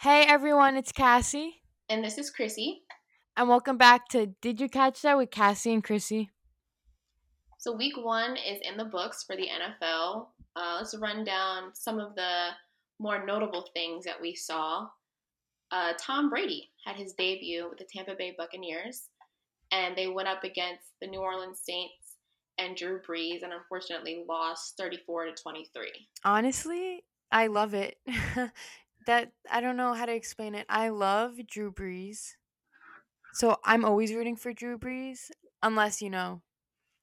Hey everyone, it's Cassie, And this is Chrissy. and welcome back to Did You Catch That with Cassie and Chrissy. So, week one is in the books for the NFL. Uh, let's run down some of the more notable things that we saw. Uh, Tom Brady had his debut with the Tampa Bay Buccaneers, and they went up against the New Orleans Saints and Drew Brees, and unfortunately lost 34 to 23. Honestly, I love it. that I don't know how to explain it. I love Drew Brees. So I'm always rooting for Drew Brees, unless, you know,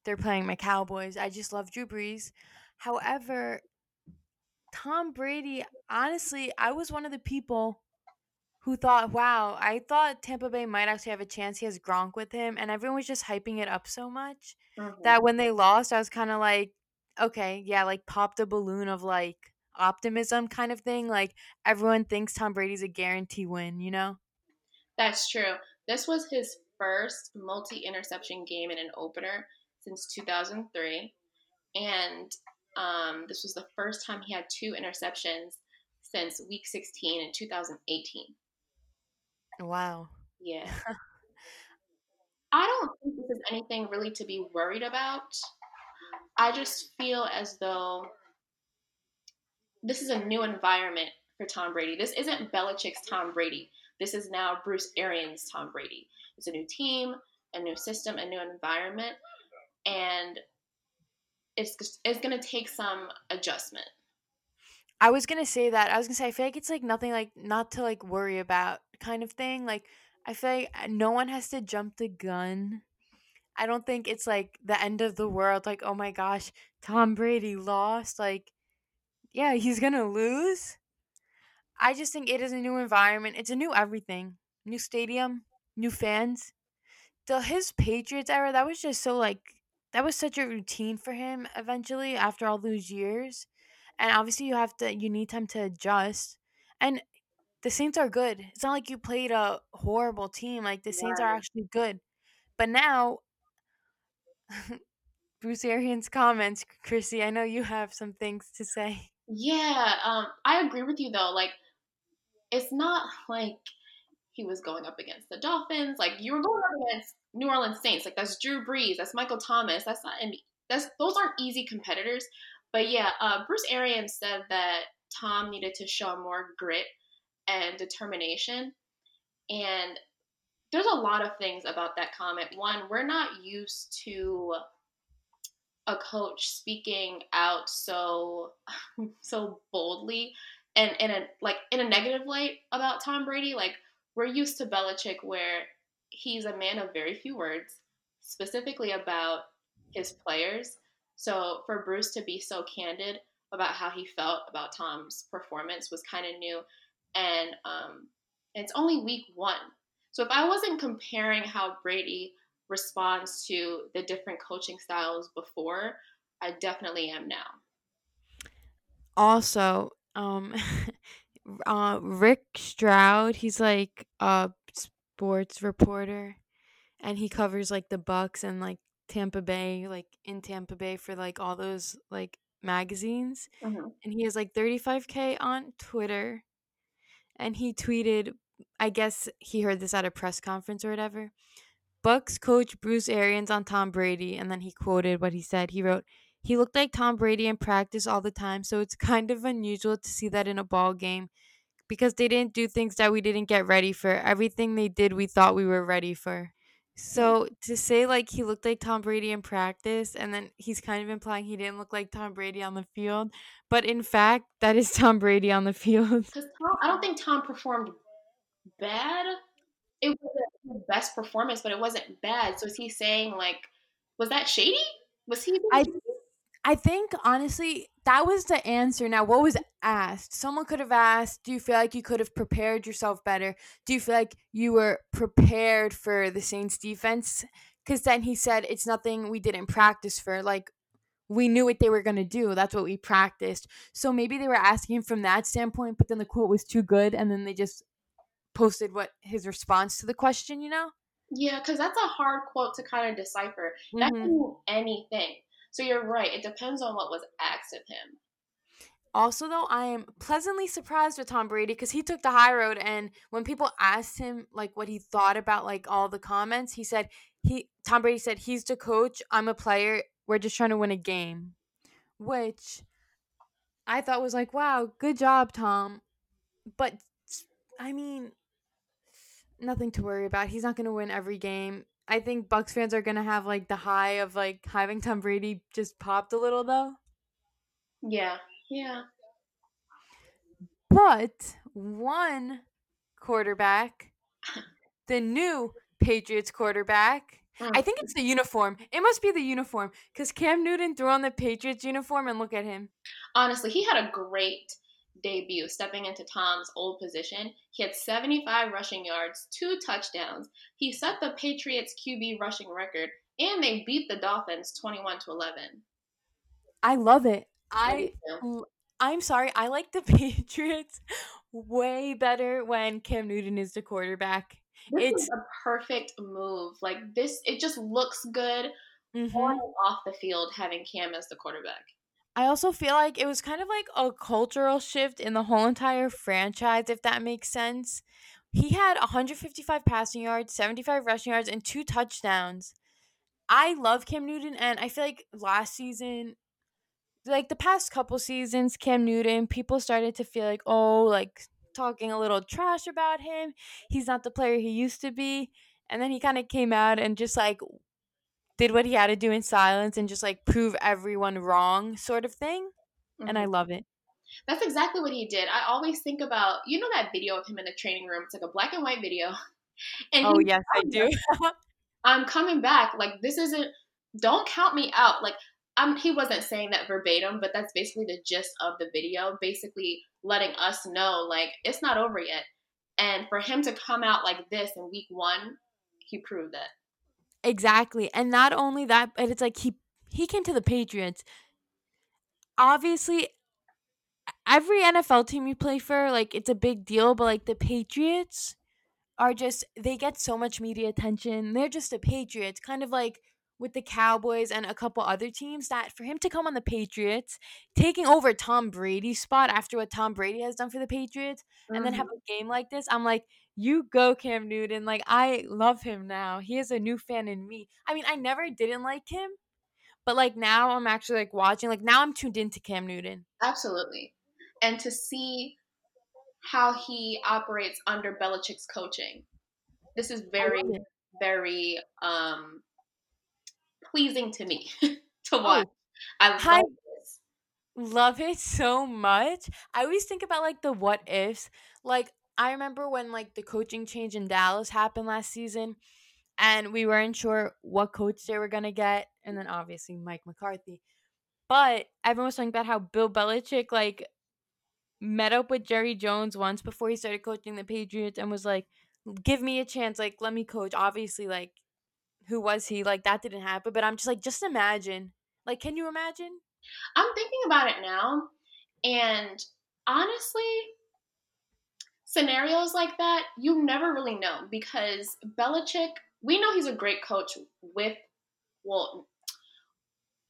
they're playing my Cowboys. I just love Drew Brees. However, Tom Brady, honestly, I was one of the people who thought, wow, I thought Tampa Bay might actually have a chance. He has Gronk with him, and everyone was just hyping it up so much mm-hmm. that when they lost, I was kind of like, okay, yeah, like popped a balloon of like optimism kind of thing. Like everyone thinks Tom Brady's a guarantee win, you know? That's true. This was his first multi interception game in an opener since 2003. And um, this was the first time he had two interceptions since week 16 in 2018. Wow. Yeah. I don't think this is anything really to be worried about. I just feel as though this is a new environment for Tom Brady. This isn't Belichick's Tom Brady. This is now Bruce Arians' Tom Brady. It's a new team, a new system, a new environment, and it's it's going to take some adjustment. I was gonna say that. I was gonna say I feel like it's like nothing like not to like worry about kind of thing. Like I feel like uh, no one has to jump the gun. I don't think it's like the end of the world. Like oh my gosh, Tom Brady lost. Like yeah, he's gonna lose. I just think it is a new environment. It's a new everything. New stadium, new fans. The his Patriots era, that was just so like that was such a routine for him eventually after all those years. And obviously you have to you need time to adjust. And the Saints are good. It's not like you played a horrible team. Like the Saints are actually good. But now Bruce Arians comments, Chrissy, I know you have some things to say. Yeah, um, I agree with you though. Like, it's not like he was going up against the Dolphins. Like, you were going up against New Orleans Saints. Like, that's Drew Brees. That's Michael Thomas. That's not. And that's those aren't easy competitors. But yeah, uh, Bruce Arians said that Tom needed to show more grit and determination. And there's a lot of things about that comment. One, we're not used to a coach speaking out so so boldly and in a like in a negative light about Tom Brady. Like we're used to Belichick where he's a man of very few words, specifically about his players. So for Bruce to be so candid about how he felt about Tom's performance was kind of new, and um, it's only week one. So if I wasn't comparing how Brady responds to the different coaching styles before, I definitely am now. Also, um uh Rick Stroud, he's like a sports reporter and he covers like the Bucs and like Tampa Bay, like in Tampa Bay for like all those like magazines. Mhm. And he has like 35k on Twitter and he tweeted I guess he heard this at a press conference or whatever. Bucs coach Bruce Arians on Tom Brady and then he quoted what he said. He wrote, "He looked like Tom Brady in practice all the time, so it's kind of unusual to see that in a ball game because they didn't do things that we didn't get ready for. Everything they did, we thought we were ready for." So mm-hmm. to say like he looked like Tom Brady in practice and then he's kind of implying he didn't look like Tom Brady on the field, but in fact, that is Tom Brady on the field. Because Tom, I don't think Tom performed bad. It wasn't his best performance, but it wasn't bad. So is he saying like, was that shady? Was he? I I think honestly that was the answer. Now, what was asked? Someone could have asked, "Do you feel like you could have prepared yourself better? Do you feel like you were prepared for the Saints defense?" Because then he said, "It's nothing we didn't practice for. Like we knew what they were gonna do. That's what we practiced." So maybe they were asking him from that standpoint, but then the quote was too good, and then they just posted what his response to the question. You know? Yeah, because that's a hard quote to kind of decipher. That Mm-hmm. can mean anything. So you're right. It depends on what was asked of him. Also, though, I am pleasantly surprised with Tom Brady because he took the high road. And when people asked him like what he thought about like all the comments, he said he Tom Brady said he's the coach, I'm a player, we're just trying to win a game, which I thought was like, wow, good job, Tom. But I mean, nothing to worry about. He's not going to win every game. I think Bucs fans are going to have like the high of like having Tom Brady just popped a little though. Yeah. Yeah. But one quarterback, the new Patriots quarterback. I think it's the uniform. It must be the uniform because Cam Newton threw on the Patriots uniform and look at him. Honestly, he had a great debut stepping into Tom's old position. He had 75 rushing yards, two touchdowns. He set the Patriots QB rushing record, and they beat the Dolphins 21 to 11. I love it. I I do too. l- I'm sorry. I like the Patriots way better when Cam Newton is the quarterback. This It's is a perfect move. Like this, it just looks good mhm. on and off the field having Cam as the quarterback. I also feel like it was kind of like a cultural shift in the whole entire franchise, if that makes sense. He had 155 passing yards, 75 rushing yards, and two touchdowns. I love Cam Newton, and I feel like last season, like the past couple seasons, Cam Newton, people started to feel like, oh, like talking a little trash about him. He's not the player he used to be. And then he kind of came out and just like did what he had to do in silence and just like prove everyone wrong, sort of thing. And I Mhm. love it. That's exactly what he did. I always think about you know that video of him in the training room. It's like a black and white video, and Oh, yes, I do. I'm coming back. Like this isn't. Don't count me out. Like I'm. He wasn't saying that verbatim, but that's basically the gist of the video. Basically letting us know like it's not over yet. And for him to come out like this in week one, he proved that. Exactly. And not only that, but it's like he he came to the Patriots. Obviously, every NFL team you play for, like it's a big deal, but like the Patriots are just they get so much media attention. They're just the Patriots, kind of like with the Cowboys and a couple other teams that for him to come on the Patriots, taking over Tom Brady's spot after what Tom Brady has done for the Patriots, and then have mm-hmm. a game like this, I'm like, you go Cam Newton. Like I love him now. He is a new fan in me. I mean, I never didn't like him, but like now I'm actually like watching. Like now I'm tuned into Cam Newton. Absolutely. And to see how he operates under Belichick's coaching, this is very, very um, pleasing to me to watch. Oh, I love this. love it so much. I always think about like the what ifs. Like I remember when like the coaching change in Dallas happened last season and we weren't sure what coach they were gonna get, and then obviously Mike McCarthy. But everyone was talking about how Bill Belichick like met up with Jerry Jones once before he started coaching the Patriots and was like, "Give me a chance, like let me coach." Obviously, like who was he? Like that didn't happen, but I'm just like, just imagine. Like, can you imagine? I'm thinking about it now, and honestly, scenarios like that, you never really know because Belichick, we know he's a great coach with, well,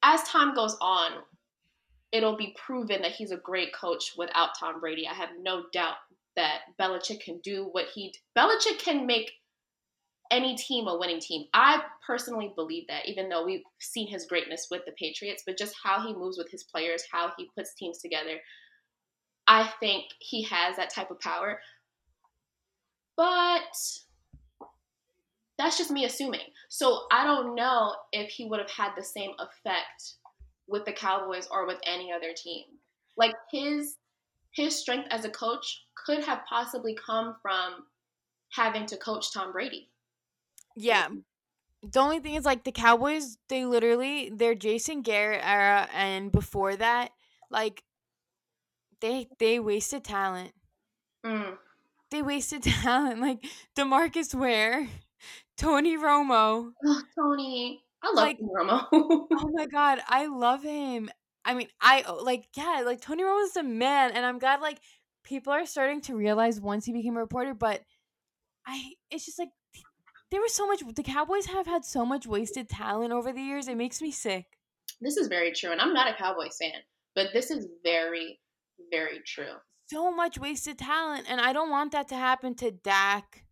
as time goes on, it'll be proven that he's a great coach without Tom Brady. I have no doubt that Belichick can do what he Belichick can make any team a winning team. I personally believe that, even though we've seen his greatness with the Patriots, but just how he moves with his players, how he puts teams together, I think he has that type of power. But that's just me assuming. So I don't know if he would have had the same effect with the Cowboys or with any other team. Like his his strength as a coach could have possibly come from having to coach Tom Brady. Yeah. The only thing is like the Cowboys, they literally their Jason Garrett era and before that, like they they wasted talent. Mm. They wasted talent. Like DeMarcus Ware, Tony Romo. Oh, Tony, I love Like Tony Romo. oh my god, I love him. I mean, I oh, like yeah, like Tony Romo's a man, and I'm glad like people are starting to realize once he became a reporter. But I, it's just like there was so much. The Cowboys have had so much wasted talent over the years. It makes me sick. this is very true, and I'm not a Cowboys fan, but this is very, very true. So much wasted talent, and I don't want that to happen to Dak,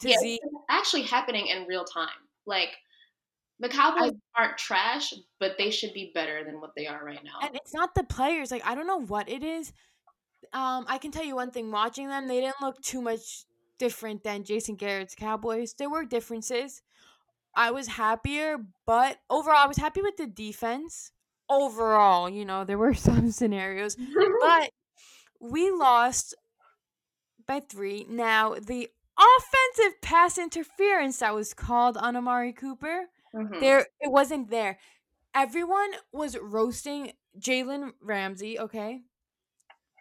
to Yeah, actually happening in real time. Like the Cowboys aren't trash, but they should be better than what they are right now. And it's not the players. Like I don't know what it is. Um, I can tell you one thing. Watching them, they didn't look too much different than Jason Garrett's Cowboys. There were differences. I was happier, but overall, I was happy with the defense. Overall, you know, there were some scenarios, but we lost by three. Now, the offensive pass interference that was called on Amari Cooper, Mhm. there it wasn't there. Everyone was roasting Jalen Ramsey, okay?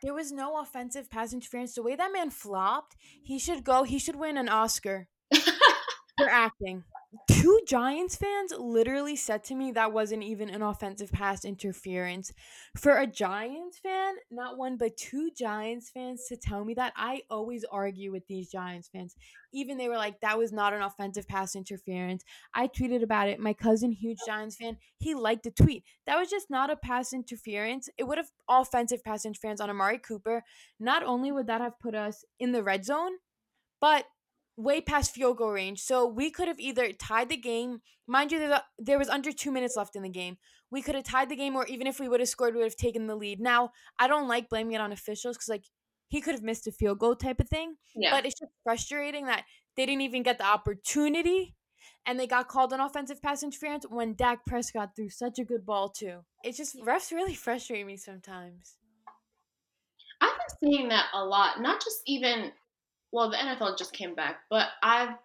There was no offensive pass interference. The way that man flopped, he should go, he should win an Oscar for acting. Two Giants fans literally said to me that wasn't even an offensive pass interference. For a Giants fan, not one but two Giants fans to tell me that, I always argue with these Giants fans. Even they were like, that was not an offensive pass interference. I tweeted about it. My cousin, huge Giants fan, he liked the tweet. That was just not a pass interference. It would have offensive pass interference on Amari Cooper. Not only would that have put us in the red zone, but way past field goal range. So we could have either tied the game. Mind you, there, there was under two minutes left in the game. We could have tied the game, or even if we would have scored, we would have taken the lead. Now, I don't like blaming it on officials because, like, he could have missed a field goal type of thing. yeah. But it's just frustrating that they didn't even get the opportunity and they got called an offensive pass interference when Dak Prescott threw such a good ball, too. It's just, refs really frustrate me sometimes. I've been seeing that a lot. Not just even well, the NFL just came back, but I've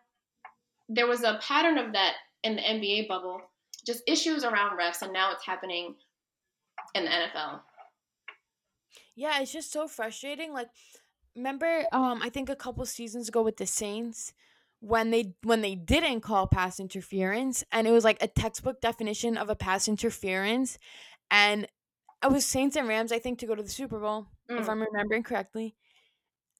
there was a pattern of that in the NBA bubble. Just issues around refs, and now it's happening in the NFL. Yeah, it's just so frustrating. Like, remember, um, I think a couple seasons ago with the Saints when they when they didn't call pass interference, and it was like a textbook definition of a pass interference, and it was Saints and Rams, I think, to go to the Super Bowl, if Mm. I'm remembering correctly,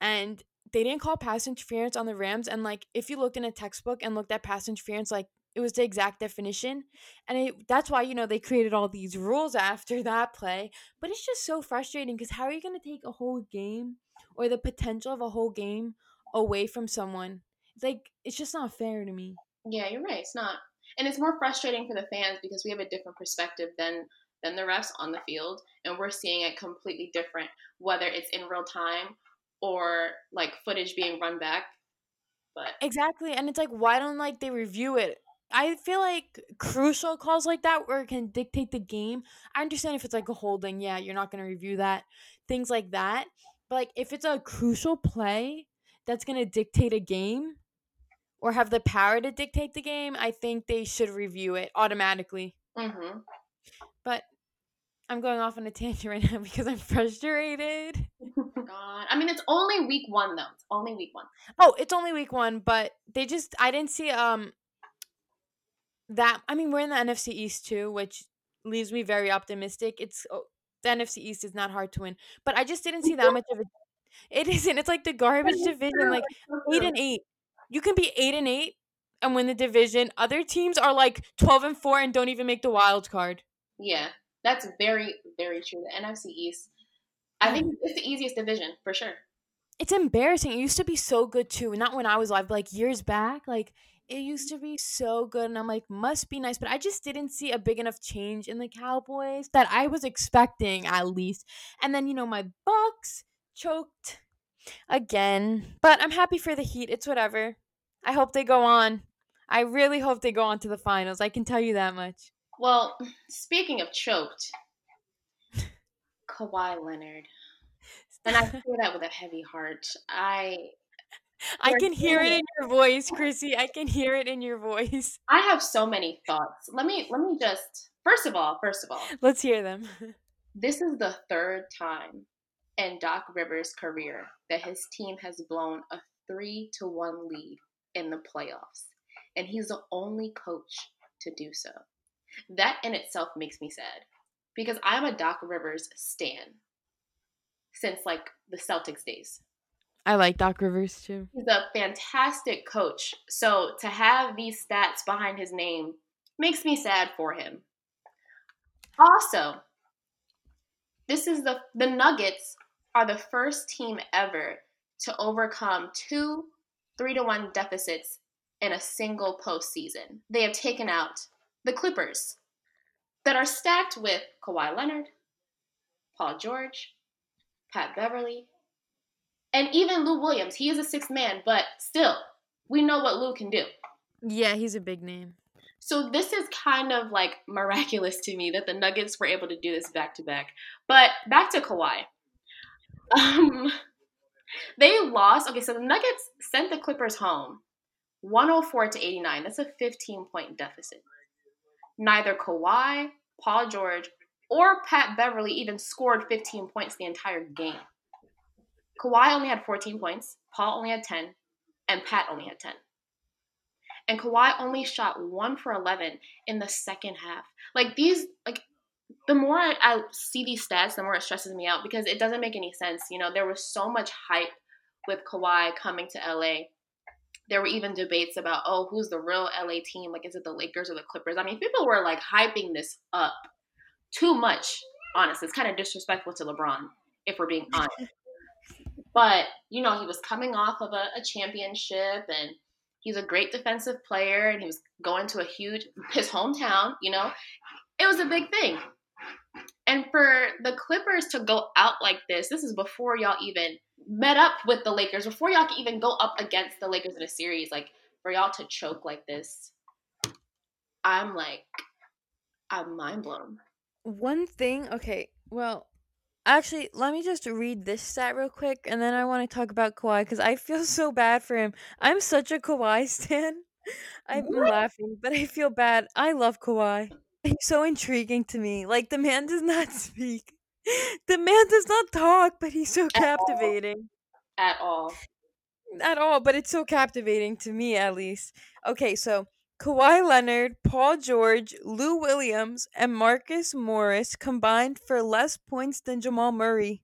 and they didn't call pass interference on the Rams, and like if you looked in a textbook and looked at pass interference, like it was the exact definition, and it, that's why you know they created all these rules after that play but it's just so frustrating because how are you going to take a whole game or the potential of a whole game away from someone? It's like it's just not fair to me. Yeah, you're right. It's not, and it's more frustrating for the fans because we have a different perspective than than the refs on the field, and we're seeing it completely different, whether it's in real time or like footage being run back. But Exactly, and it's like why don't like they review it? I feel like crucial calls like that where it can dictate the game. I understand if it's like a holding, yeah, you're not going to review that. Things like that. But like if it's a crucial play that's going to dictate a game or have the power to dictate the game, I think they should review it automatically. hmm But I'm going off on a tangent right now because I'm frustrated. God, I mean, it's only week one though. It's only week one. Oh, it's only week one, but they just I didn't see um that I mean we're in the NFC East too, which leaves me very optimistic. It's oh, the NFC East is not hard to win, but I just didn't see that much of a. It isn't. It's like the garbage division, like eight and eight. You can be eight and eight and win the division. Other teams are like twelve and four and don't even make the wild card. Yeah, that's very, very true. The NFC East, I think it's the easiest division for sure. it's embarrassing. It used to be so good too. Not when I was live, like years back. Like it used to be so good, and I'm like, must be nice. But I just didn't see a big enough change in the Cowboys that I was expecting at least. And then you know my Bucks choked again, but I'm happy for the Heat. It's whatever. I hope they go on. I really hope they go on to the finals. I can tell you that much. Well, speaking of choked, Kawhi Leonard, and I say that with a heavy heart. I I can hear it in your voice, Chrissy. I can hear it in your voice. I have so many thoughts. Let me let me just first of all, first of all, Let's hear them. this is the third time in Doc Rivers' career that his team has blown a three to one lead in the playoffs, and he's the only coach to do so. That in itself makes me sad because I'm a Doc Rivers stan since like the Celtics days. I like Doc Rivers too. He's a fantastic coach. So to have these stats behind his name makes me sad for him. Also, this is the the Nuggets are the first team ever to overcome two three to one deficits in a single postseason. They have taken out the Clippers that are stacked with Kawhi Leonard, Paul George, Pat Beverley, and even Lou Williams. He is a sixth man, but still, we know what Lou can do. Yeah, he's a big name. So this is kind of like miraculous to me that the Nuggets were able to do this back to back. But back to Kawhi. Um, they lost. Okay, so the Nuggets sent the Clippers home 104 to 89. That's a 15 point deficit. Neither Kawhi, Paul George, or Pat Beverley even scored 15 points the entire game. Kawhi only had 14 points, Paul only had 10, and Pat only had 10. And Kawhi only shot 1 for 11 in the second half. Like these like the more I, I see these stats, the more it stresses me out because it doesn't make any sense. You know, there was so much hype with Kawhi coming to LA. There were even debates about, oh, who's the real LA team? Like, is it the Lakers or the Clippers? I mean, people were like hyping this up too much, honestly. It's kind of disrespectful to LeBron, if we're being honest. but, you know, he was coming off of a, a championship and he's a great defensive player and he was going to a huge, his hometown, you know, it was a big thing. And for the Clippers to go out like this, this is before y'all even met up with the Lakers, before y'all can even go up against the Lakers in a series, like for y'all to choke like this, I'm like, I'm mind blown. One thing, okay, well, actually, let me just read this stat real quick, and then I want to talk about Kawhi because I feel so bad for him. I'm such a Kawhi stan. I'm What? laughing, but I feel bad. I love Kawhi. He's so intriguing to me. Like the man does not speak. The man does not talk, but he's so all. captivating. At all. At all, but it's so captivating to me at least. Okay, so Kawhi Leonard, Paul George, Lou Williams, and Marcus Morris combined for less points than Jamal Murray.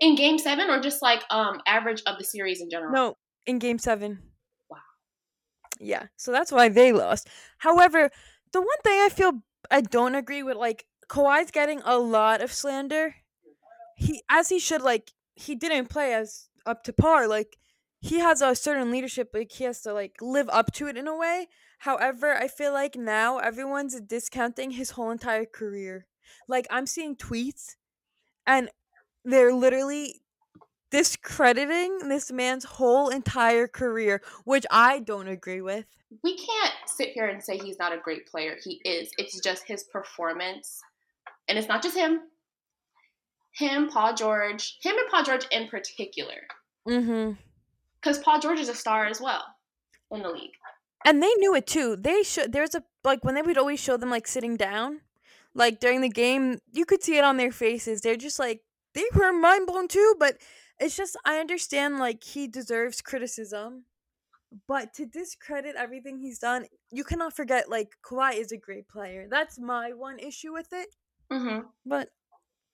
In game seven or just like um average of the series in general? No, in game seven. Wow. Yeah, so that's why they lost. However, the one thing I feel I don't agree with, like, Kawhi's getting a lot of slander. He, as he should, like, he didn't play as up to par. Like, he has a certain leadership, like, he has to, like, live up to it in a way. However, I feel like now everyone's discounting his whole entire career. Like, I'm seeing tweets, and they're literally discrediting this man's whole entire career, which I don't agree with. We can't sit here and say he's not a great player. He is. It's just his performance. And it's not just him. Him, Paul George, him and Paul George in particular. Mm-hmm. Because Paul George is a star as well in the league. And they knew it too. They should. There's a like when they would always show them like sitting down, like during the game, you could see it on their faces. They're just like they were mind blown too. But it's just I understand like he deserves criticism, but to discredit everything he's done, you cannot forget like Kawhi is a great player. That's my one issue with it. Mm-hmm. But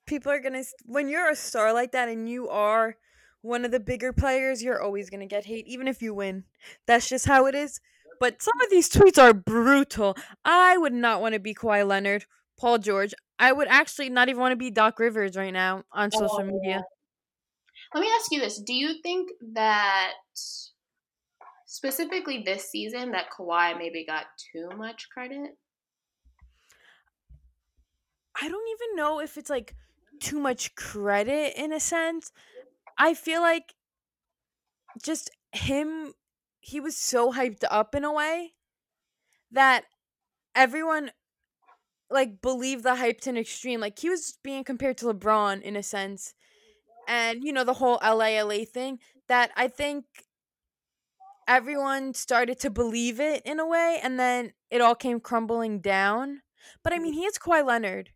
people are gonna when you're a star like that and you are one of the bigger players, you're always gonna get hate, even if you win. That's just how it is. But some of these tweets are brutal. I would not want to be Kawhi Leonard, Paul George. I would actually not even want to be Doc Rivers right now on social media. Let me ask you this: Do you think that specifically this season that Kawhi maybe got too much credit? I don't even know if it's like too much credit in a sense. I feel like just him he was so hyped up in a way that everyone like believed the hype to an extreme. Like he was being compared to LeBron in a sense. And you know the whole LA LA thing that I think everyone started to believe it in a way and then it all came crumbling down. But I mean, he is Kawhi Leonard.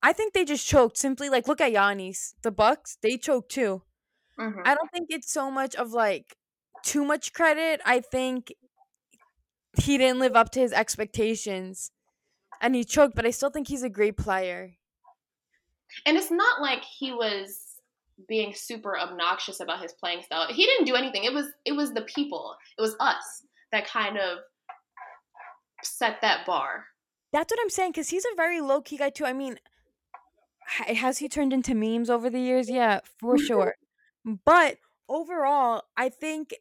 I think they just choked simply like look at Giannis. The Bucks, they choked too. Mm-hmm. I don't think it's so much of like too much credit. I think he didn't live up to his expectations and he choked, but I still think he's a great player. And it's not like he was being super obnoxious about his playing style. He didn't do anything. It was it was the people. It was us that kind of set that bar. That's what I'm saying cuz he's a very low key guy too. I mean, has he turned into memes over the years? Yeah, for sure. But overall, I think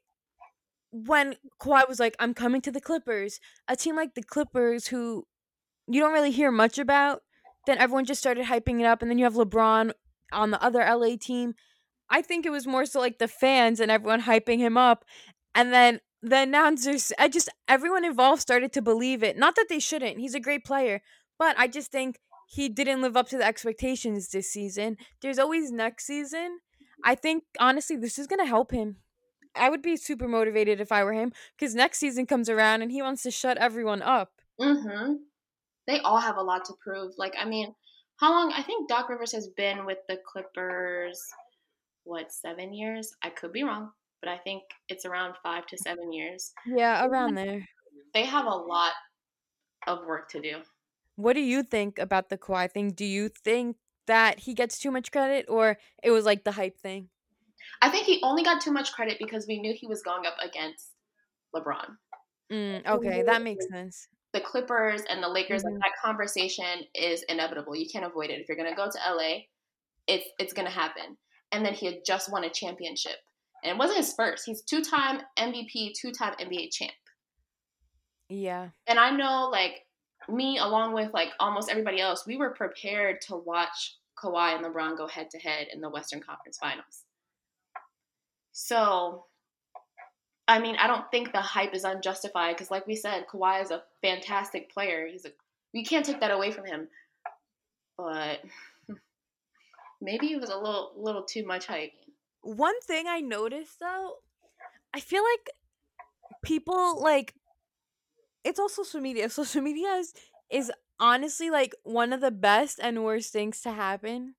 when Kawhi was like, "I'm coming to the Clippers," a team like the Clippers, who you don't really hear much about, then everyone just started hyping it up, and then you have LeBron on the other LA team. I think it was more so like the fans and everyone hyping him up, and then the announcers. I just everyone involved started to believe it. Not that they shouldn't. He's a great player, but I just think he didn't live up to the expectations this season. There's always next season. I think honestly, this is gonna help him. I would be super motivated if I were him because next season comes around and he wants to shut everyone up. Mm-hmm. They all have a lot to prove. Like, I mean, how long? I think Doc Rivers has been with the Clippers. What seven years? I could be wrong, but I think it's around five to seven years. Yeah, around there. They have a lot of work to do. What do you think about the Kawhi thing? Do you think that he gets too much credit or it was like the hype thing? I think he only got too much credit because we knew he was going up against LeBron. Mm, okay, that makes sense. The Clippers and the Lakers, Mhm. like that conversation is inevitable. You can't avoid it. If you're gonna go to LA, it's it's gonna happen. And then he had just won a championship. And it wasn't his first. He's two time MVP, two time NBA champ. Yeah. And I know like me along with like almost everybody else, we were prepared to watch Kawhi and LeBron go head to head in the Western Conference Finals. So I mean, I don't think the hype is unjustified because, like we said, Kawhi is a fantastic player. He's a we can't take that away from him. But maybe it was a little little too much hype. One thing I noticed though, I feel like people like it's all social media. Social media is, is honestly like one of the best and worst things to happen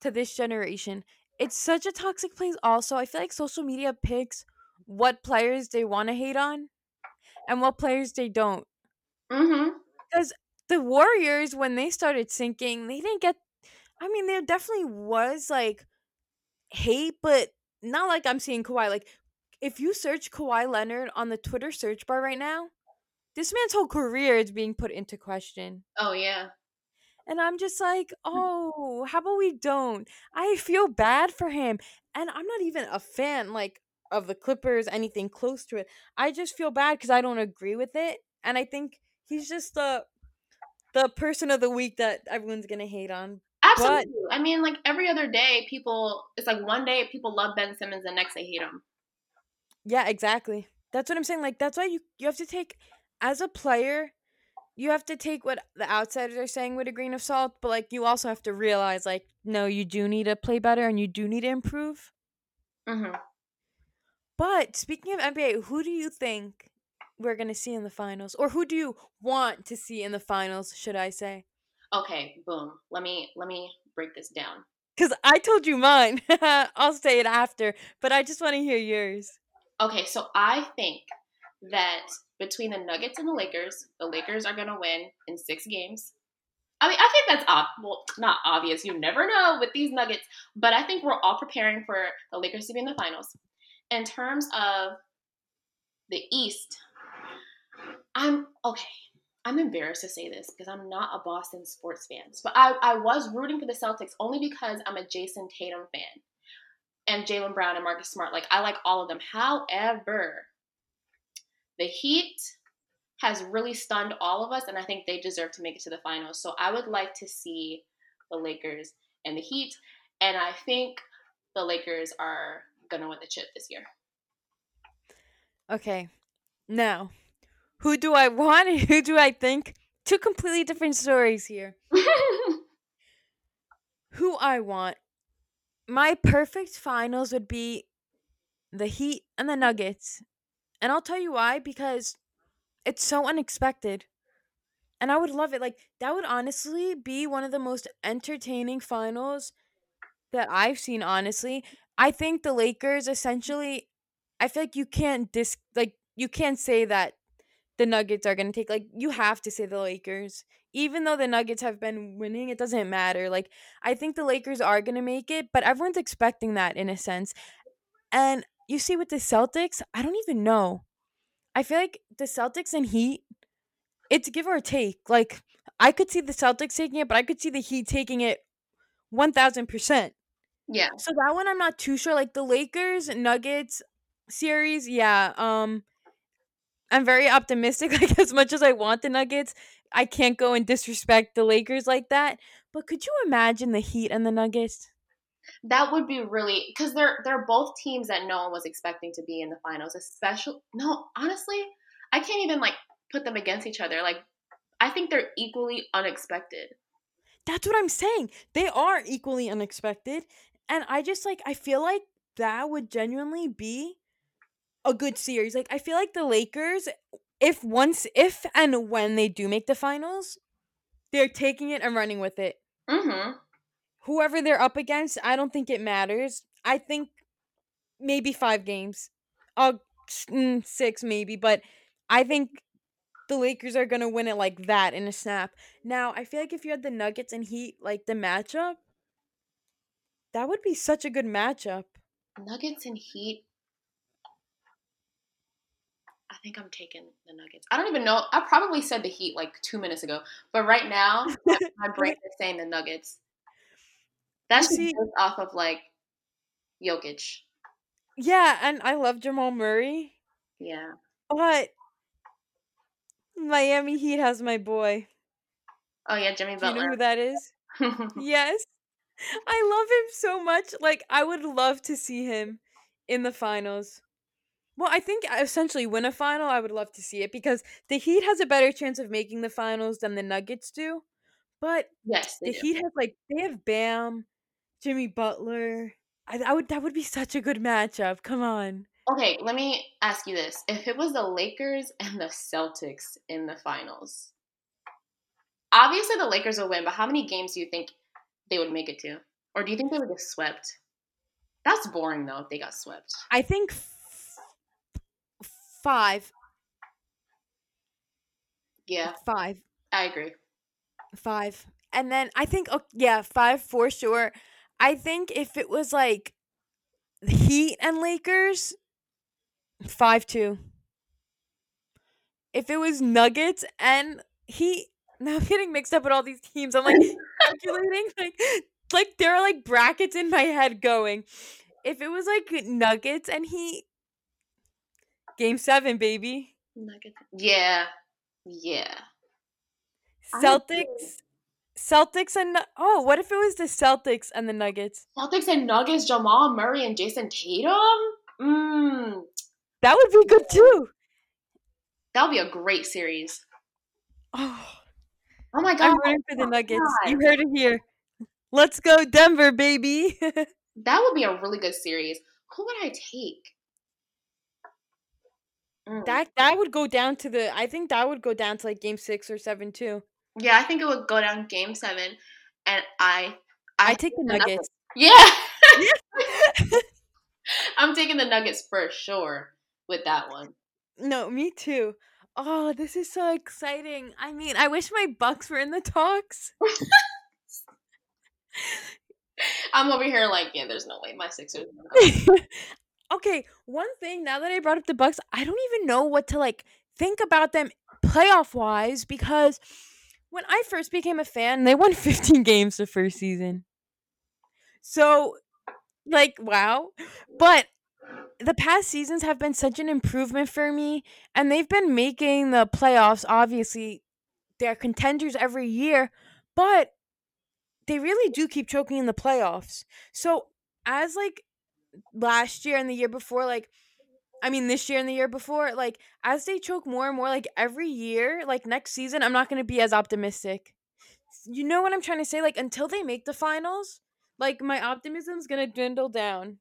to this generation. It's such a toxic place also. I feel like social media picks what players they want to hate on and what players they don't. Mm-hmm. Because the Warriors, when they started sinking, they didn't get. I mean, there definitely was like hate, but not like I'm seeing Kawhi. Like, if you search Kawhi Leonard on the Twitter search bar right now, this man's whole career is being put into question. Oh yeah. And I'm just like, oh, how about we don't? I feel bad for him. And I'm not even a fan, like, of the Clippers, anything close to it. I just feel bad because I don't agree with it. And I think he's just the the person of the week that everyone's gonna hate on. Absolutely. I mean, like every other day, people. It's like one day people love Ben Simmons, and next they hate him. Yeah, exactly. That's what I'm saying. Like, that's why you you have to take as a player, you have to take what the outsiders are saying with a grain of salt, but like you also have to realize, like, no, you do need to play better and you do need to improve. Mm-hmm. But speaking of NBA, who do you think we're gonna see in the finals, or who do you want to see in the finals? Should I say? Okay, boom. Let me let me break this down. Because I told you mine. I'll say it after, but I just want to hear yours. Okay, so I think that between the Nuggets and the Lakers, the Lakers are gonna win in six games. I mean, I think that's ob- well, not obvious. You never know with these Nuggets, but I think we're all preparing for the Lakers to be in the finals. In terms of the East, I'm okay. I'm embarrassed to say this because I'm not a Boston sports fan, but I, I was rooting for the Celtics only because I'm a Jayson Tatum fan and Jaylen Brown and Marcus Smart. Like I like all of them. However, the Heat has really stunned all of us, and I think they deserve to make it to the finals. So I would like to see the Lakers and the Heat, and I think the Lakers are gonna win the chip this year. Okay, now who do I want and who do I think? Two completely different stories here. who I want. My perfect finals would be the Heat and the Nuggets. And I'll tell you why because it's so unexpected. And I would love it. Like, that would honestly be one of the most entertaining finals that I've seen, honestly. I think the Lakers essentially, I feel like you can't dis, like, you can't say that the Nuggets are going to take, like, you have to say the Lakers. Even though the Nuggets have been winning, it doesn't matter. Like, I think the Lakers are going to make it, but everyone's expecting that in a sense. And you see with the Celtics, I don't even know. I feel like the Celtics and Heat, it's give or take. Like I could see the Celtics taking it, but I could see the Heat taking it 1000%. Yeah. So that one I'm not too sure like the Lakers Nuggets series, yeah, um I'm very optimistic like as much as I want the Nuggets, I can't go and disrespect the Lakers like that. But could you imagine the Heat and the Nuggets? That would be really because they're they're both teams that no one was expecting to be in the finals. Especially no, honestly, I can't even like put them against each other. Like I think they're equally unexpected. That's what I'm saying. They are equally unexpected. And I just like I feel like that would genuinely be a good series. Like I feel like the Lakers if once if and when they do make the finals, they're taking it and running with it. Mm-hmm. Whoever they're up against, I don't think it matters. I think maybe 5 games. Uh mm, 6 maybe, but I think the Lakers are going to win it like that in a snap. Now, I feel like if you had the Nuggets and Heat like the matchup, that would be such a good matchup. Nuggets and Heat. I think I'm taking the Nuggets. I don't even know. I probably said the Heat like two minutes ago, but right now my brain is saying the Nuggets. That's just off of like Jokic. Yeah, and I love Jamal Murray, Yeah. but Miami Heat has my boy. Oh yeah, Jimmy Do you know who that is? Yes. I love him so much. Like I would love to see him in the finals. Well, I think uh, essentially win a final, I would love to see it because the Heat has a better chance of making the finals than the Nuggets do. But yes, the do. Heat have like they have Bam, Jimmy Butler. I, I would that would be such a good matchup. Come on. Okay, let me ask you this: If it was the Lakers and the Celtics in the finals, obviously the Lakers will win. But how many games do you think they would make it to, or do you think they would get swept? That's boring though. If they got swept, I think f- five, yeah, five, I agree. five, and then I think oh, yeah, five for sure. I think if it was like Heat and Lakers, five two. If it was Nuggets and Heat, now I'm getting mixed up with all these teams. I'm like calculating like like there are like brackets in my head going. If it was like Nuggets and he game seven, baby. Nuggets. Yeah, yeah. Celtics, Celtics and oh, what if it was the Celtics and the Nuggets? Celtics and Nuggets, Jamal Murray and Jayson Tatum. Mmm, That would be good too. that would be a great series. Oh, Oh my god, I'm rooting for the Nuggets. God. You heard it here. Let's go Denver, baby. that would be a really good series. Who would I take? Mm. that that would go down to the. I think that would go down to like game six or seven too. Yeah, I think it would go down game seven, and I, I take the Nuggets. Yeah, I'm taking the Nuggets for sure with that one. No, me too. Oh, this is so exciting. I mean, I wish my Bucks were in the talks. I'm over here like, yeah, there's no way my Sixers. are okay, one thing now that I brought up the Bucks, I don't even know what to like think about them playoff wise because when I first became a fan, they won 15 games the first season. So, like, wow. But the past seasons have been such an improvement for me, and they've been making the playoffs. Obviously, they're contenders every year, but they really do keep choking in the playoffs. So, as like last year and the year before, like, I mean, this year and the year before, like, as they choke more and more, like, every year, like, next season, I'm not going to be as optimistic. You know what I'm trying to say? Like, until they make the finals, like, my optimism's going to dwindle down.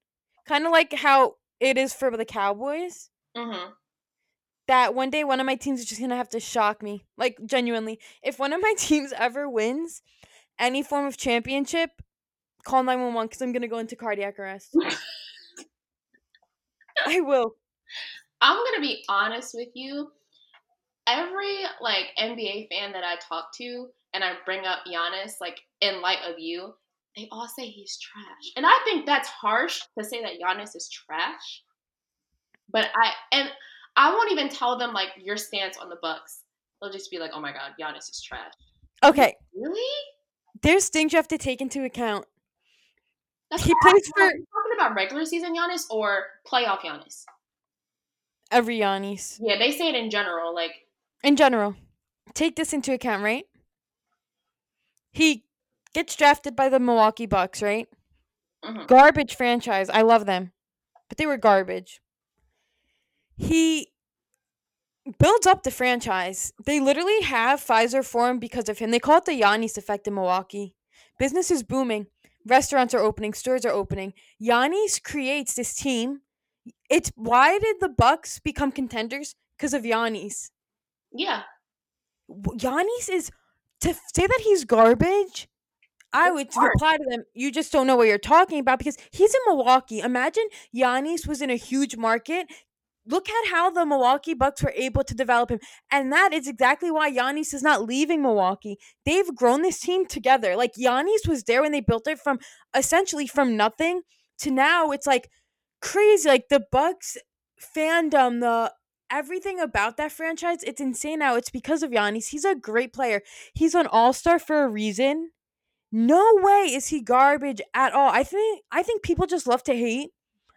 Kind of like how it is for the Cowboys. Mhm. That one day one of my teams is just going to have to shock me. Like, genuinely. If one of my teams ever wins any form of championship, call 911 because I'm going to go into cardiac arrest. I will. I'm gonna be honest with you. Every like NBA fan that I talk to, and I bring up Giannis, like in light of you, they all say he's trash, and I think that's harsh to say that Giannis is trash. But I and I won't even tell them like your stance on the Bucks. They'll just be like, "Oh my god, Giannis is trash." Okay, Really? there's things you have to take into account. That's He plays for talking about regular season Giannis or playoff Giannis. every Giannis Yeah, they say it in general. Like, in general. Take this into account, right? He gets drafted by the Milwaukee Bucks, right? mhm. Garbage franchise. I love them, but they were garbage. He builds up the franchise. They literally have Fiserv for him because of him. They call it the Giannis effect in Milwaukee. Business is booming. Restaurants are opening. Stores are opening. Giannis creates this team. It's why did the Bucks become contenders? Because of Giannis. yeah, Giannis is to say that he's garbage. I would hard. reply to them. You just don't know what you're talking about because he's in Milwaukee. Imagine Giannis was in a huge market. Look at how the Milwaukee Bucks were able to develop him, and that is exactly why Giannis is not leaving Milwaukee. They've grown this team together. Like Giannis was there when they built it from essentially from nothing to now. It's like crazy. Like the Bucks fandom, the everything about that franchise, it's insane now. It's because of Giannis. He's a great player. He's an all-star for a reason. No way is he garbage at all. I think I think people just love to hate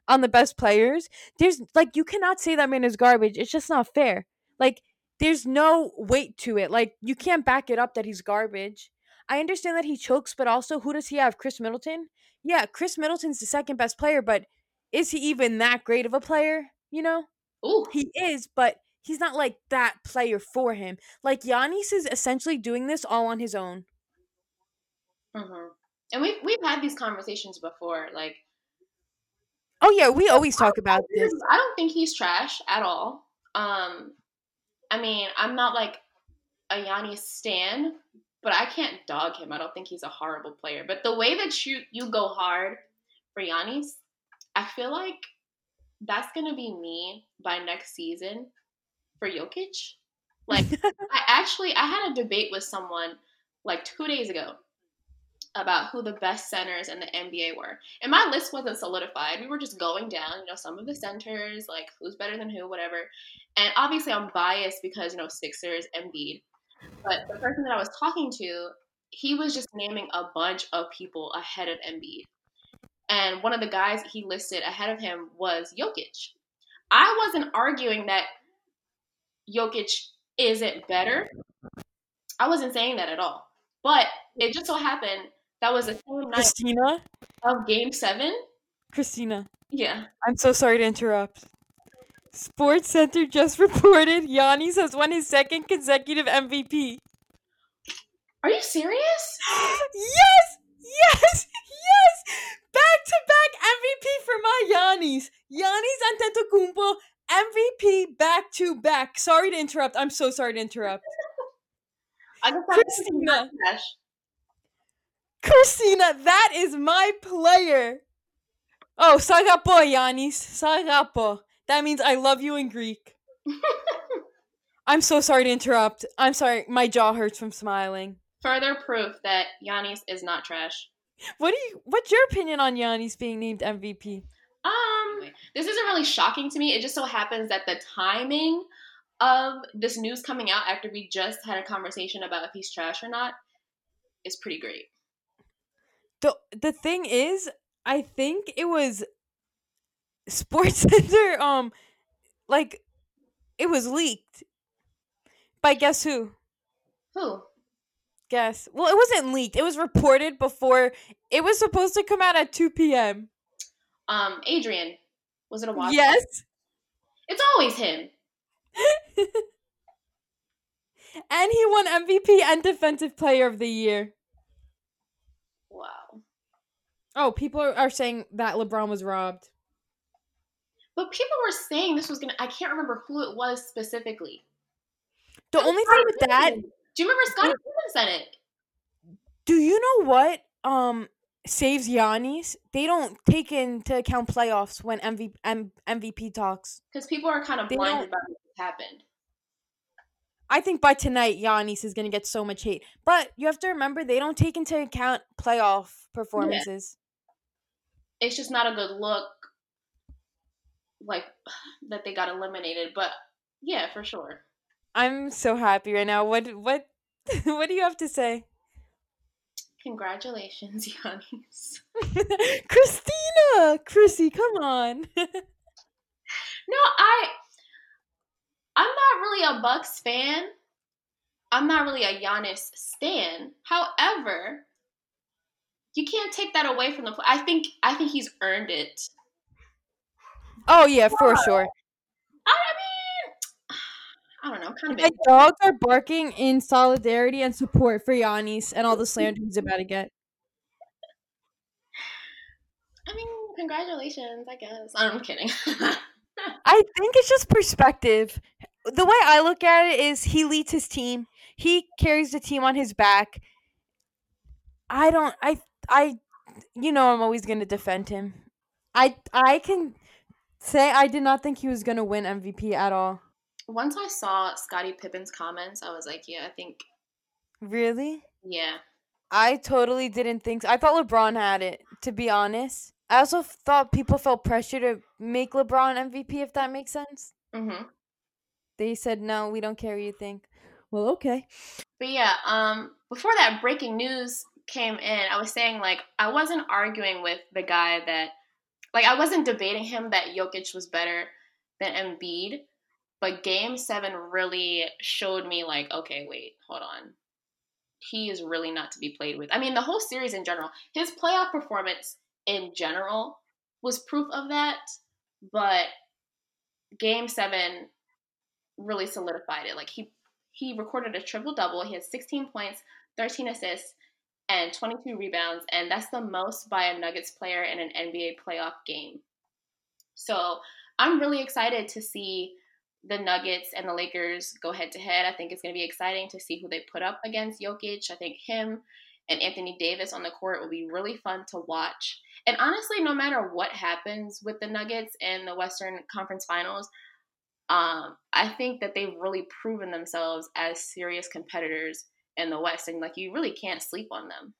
on the best players. There's like you cannot say that man is garbage. It's just not fair. Like there's no weight to it. Like you can't back it up that he's garbage. I understand that he chokes, but also who does he have? Khris Middleton? Yeah, Khris Middleton's the second best player, but is he even that great of a player? You know? ooh, He is, but he's not like that player for him. Like Giannis is essentially doing this all on his own. Hmm and we've we've had these conversations before. Like, Oh yeah, we always talk about this. I don't think he's trash at all. Um, I mean, I'm not like a Giannis stan, but I can't dog him. I don't think he's a horrible player. But the way that you you go hard for Giannis, I feel like that's gonna be me by next season for Jokic. Like, I actually I had a debate with someone like two days ago about who the best centers in the NBA were. And my list wasn't solidified. We were just going down, you know, some of the centers, like who's better than who, whatever. And obviously I'm biased because, you know, Sixers, Embiid. But the person that I was talking to, he was just naming a bunch of people ahead of Embiid. And one of the guys he listed ahead of him was Jokic. I wasn't arguing that Jokic isn't better. I wasn't saying that at all. But it just so happened that was a Christina, of game seven. Christina, Yeah. I'm so sorry to interrupt. SportsCenter just reported Giannis has won his second consecutive MVP. Are you serious? yes, yes, yes! Back to back MVP for my Giannis. Giannis Antetokounmpo MVP back to back. Sorry to interrupt. I'm so sorry to interrupt. I just Christina. Trash. Christina, that is my player. Oh, sagapo, Giannis. Sagapo. That means I love you in Greek. I'm so sorry to interrupt. I'm sorry. My jaw hurts from smiling. Further proof that Giannis is not trash. What do you? What's your opinion on Giannis being named MVP? Um, this isn't really shocking to me. It just so happens that the timing of this news coming out after we just had a conversation about if he's trash or not is pretty great. The The thing is, I think it was Sports Center. Um, like it was leaked by guess who? Who? Guess. Well, it wasn't leaked. It was reported before. It was supposed to come out at two p.m. Um, Adrian. Was it a watch? Yes. It's always him. and he won MVP and Defensive Player of the Year. Oh, people are, are saying that LeBron was robbed. But people were saying this was gonna. I can't remember who it was specifically. The only thing with that, Do you remember Scottie Pippen said it? do you know what um saves Giannis? They don't take into account playoffs when MV, M, MVP talks. Because people are kind of They blinded by what happened. I think by tonight Giannis is gonna get so much hate. But you have to remember they don't take into account playoff performances. It's just not a good look. Like that they got eliminated, but yeah, for sure. I'm so happy right now. What what what do you have to say? Congratulations, Giannis. Christina, Chrissy, come on. no, I I'm not really a Bucks fan. I'm not really a Giannis stan. However, you can't take that away from the play. I think I think he's earned it. Oh yeah, for sure. I mean, I don't know. Kind of My dogs are barking in solidarity and support for Giannis and all the slander he's about to get. I mean, congratulations, I guess. I'm kidding. I think it's just perspective. The way I look at it is he leads his team. He carries the team on his back. I don't I I you know I'm always going to defend him. I I can say I did not think he was going to win MVP at all. Once I saw Scottie Pippen's comments, I was like, yeah, I think Really? yeah. I totally didn't think so. I thought LeBron had it, to be honest. I also thought people felt pressure to make LeBron MVP, if that makes sense. Mhm. They said, no, we don't care what you think. Well, okay. But yeah, um, before that breaking news came in, I was saying like I wasn't arguing with the guy that, like, I wasn't debating him that Jokic was better than Embiid, but Game Seven really showed me like, okay, wait, hold on, he is really not to be played with. I mean, the whole series in general, his playoff performance in general was proof of that, but Game Seven really solidified it. Like he he recorded a triple double. He had 16 points, 13 assists, and 22 rebounds, and that's the most by a Nuggets player in an NBA playoff game. So I'm really excited to see the Nuggets and the Lakers go head to head. I think it's going to be exciting to see who they put up against Jokic. I think him and Anthony Davis on the court will be really fun to watch. And honestly, no matter what happens with the Nuggets in the Western Conference Finals, um, I think that they've really proven themselves as serious competitors in the West, and like you really can't sleep on them.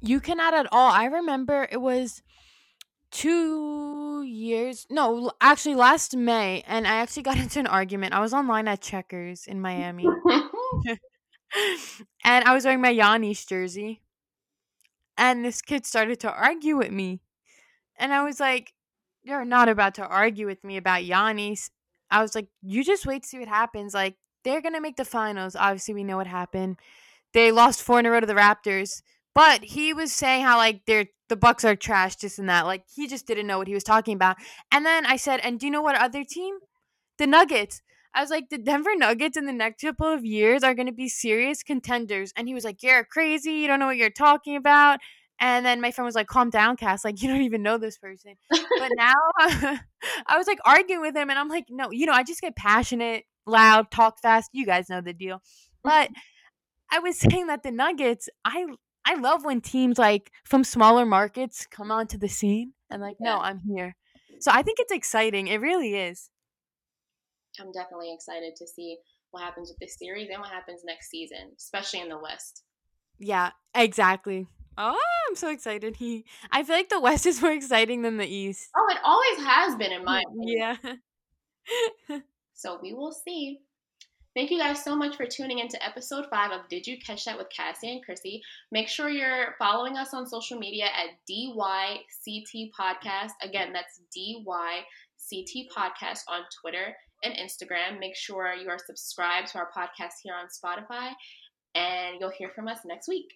You cannot at all. I remember it was two years. No, actually, last May, and I actually got into an argument. I was online at Checkers in Miami, and I was wearing my Giannis jersey, and this kid started to argue with me, and I was like, "You're not about to argue with me about Giannis." I was like, "You just wait to see what happens. Like, they're gonna make the finals. Obviously, we know what happened. They lost four in a row to the Raptors." But he was saying how like they're the Bucks are trash, just and that. Like he just didn't know what he was talking about. And then I said, and do you know what other team? The Nuggets. I was like, the Denver Nuggets in the next couple of years are going to be serious contenders. And he was like, you're crazy. You don't know what you're talking about. And then my friend was like, calm down, Cass. Like, you don't even know this person. But now I was like arguing with him. And I'm like, no, you know, I just get passionate, loud, talk fast. You guys know the deal. But mm-hmm. I was saying that the Nuggets, I I love when teams like from smaller markets come onto the scene and like, no, I'm here. So I think it's exciting. It really is. I'm definitely excited to see what happens with this series and what happens next season, especially in the West. Yeah, exactly. Oh, I'm so excited. He I feel like the West is more exciting than the East. Oh, it always has been in my opinion. Yeah. So we will see. Thank you guys so much for tuning into episode five of Did You Catch That with Cassie and Chrissy. Make sure you're following us on social media at DYCT Podcast. Again, that's DYCT Podcast on Twitter and Instagram. Make sure you are subscribed to our podcast here on Spotify, and you'll hear from us next week.